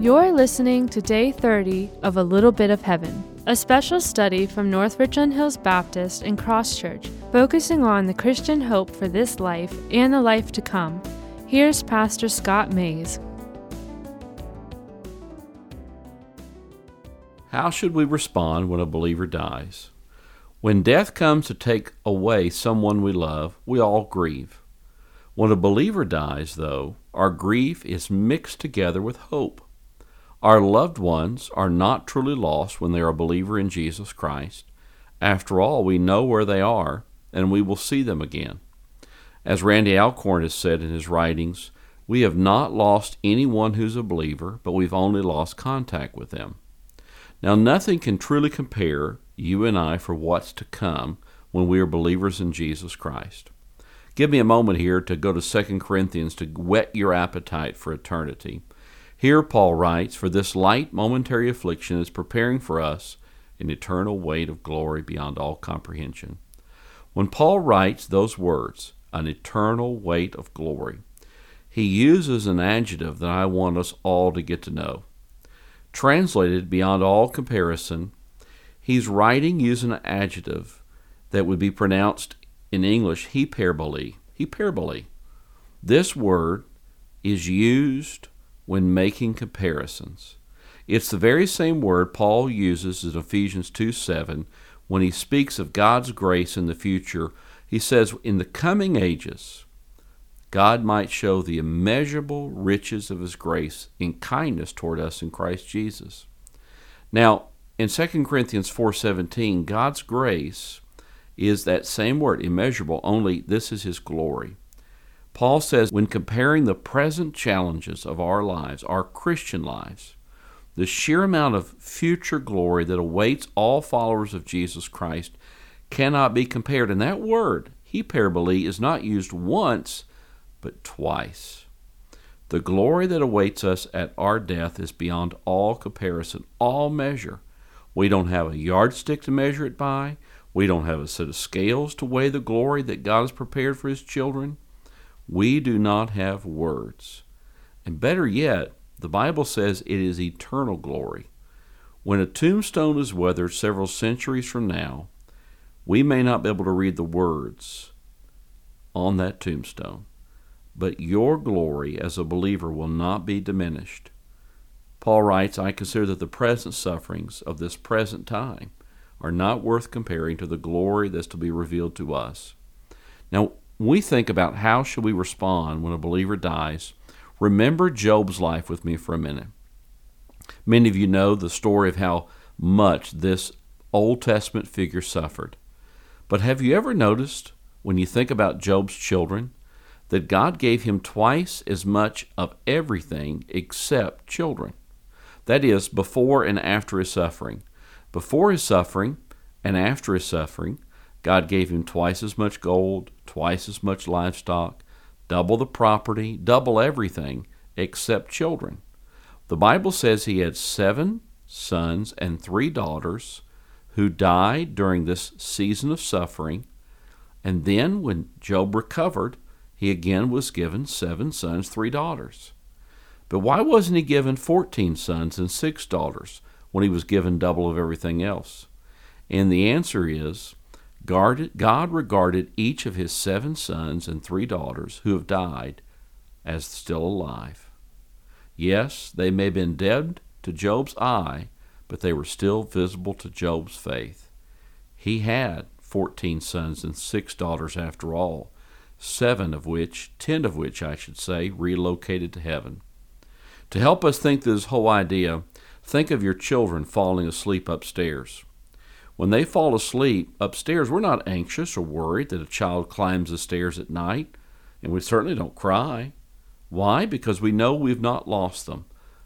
You're listening to day 30 of A Little Bit of Heaven, a special study from North Richland Hills Baptist and Cross Church, focusing on the Christian hope for this life and the life to come. Here's Pastor Scott Mays. How should we respond when a believer dies? When death comes to take away someone we love, we all grieve. When a believer dies, though, our grief is mixed together with hope. Our loved ones are not truly lost when they are a believer in Jesus Christ. After all, we know where they are, and we will see them again. As Randy Alcorn has said in his writings, we have not lost anyone who's a believer, but we've only lost contact with them. Now, nothing can truly compare you and I for what's to come when we are believers in Jesus Christ. Give me a moment here to go to 2 Corinthians to whet your appetite for eternity. Here, Paul writes, For this light momentary affliction is preparing for us an eternal weight of glory beyond all comprehension. When Paul writes those words, an eternal weight of glory, he uses an adjective that I want us all to get to know. Translated beyond all comparison, he's writing using an adjective that would be pronounced in English hyperbole. Hyperbole. This word is used when making comparisons. It's the very same word Paul uses in Ephesians 2 7 when he speaks of God's grace in the future. He says, In the coming ages, God might show the immeasurable riches of his grace in kindness toward us in Christ Jesus. Now, in 2 Corinthians 4:17, God's grace is that same word, immeasurable, only this is his glory. Paul says when comparing the present challenges of our lives, our Christian lives, the sheer amount of future glory that awaits all followers of Jesus Christ cannot be compared. And that word, hyperbole, is not used once, but twice. The glory that awaits us at our death is beyond all comparison, all measure. We don't have a yardstick to measure it by. We don't have a set of scales to weigh the glory that God has prepared for His children. We do not have words. And better yet, the Bible says it is eternal glory. When a tombstone is weathered several centuries from now, we may not be able to read the words on that tombstone, but your glory as a believer will not be diminished. Paul writes, I consider that the present sufferings of this present time are not worth comparing to the glory that's to be revealed to us. Now, we think about how should we respond when a believer dies, remember Job's life with me for a minute. Many of you know the story of how much this Old Testament figure suffered. But have you ever noticed, when you think about Job's children, that God gave him twice as much of everything except children? That is, before and after his suffering. Before his suffering and after his suffering, God gave him twice as much gold, twice as much livestock, double the property, double everything except children. The Bible says he had seven sons and three daughters who died during this season of suffering. And then, when Job recovered, he again was given seven sons, three daughters. But why wasn't he given 14 sons and six daughters when he was given double of everything else? And the answer is God regarded each of his seven sons and three daughters who have died as still alive. Yes, they may have been dead to Job's eye, but they were still visible to Job's faith. He had fourteen sons and six daughters after all, seven of which, ten of which, I should say, relocated to heaven. To help us think this whole idea, think of your children falling asleep upstairs. When they fall asleep upstairs, we're not anxious or worried that a child climbs the stairs at night, and we certainly don't cry. Why? Because we know we've not lost them,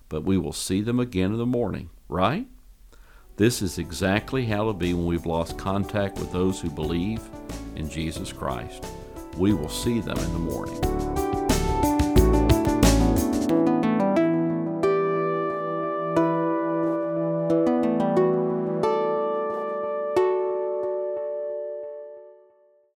but we will see them again in the morning, right? This is exactly how it'll be when we've lost contact with those who believe in Jesus Christ. We will see them in the morning.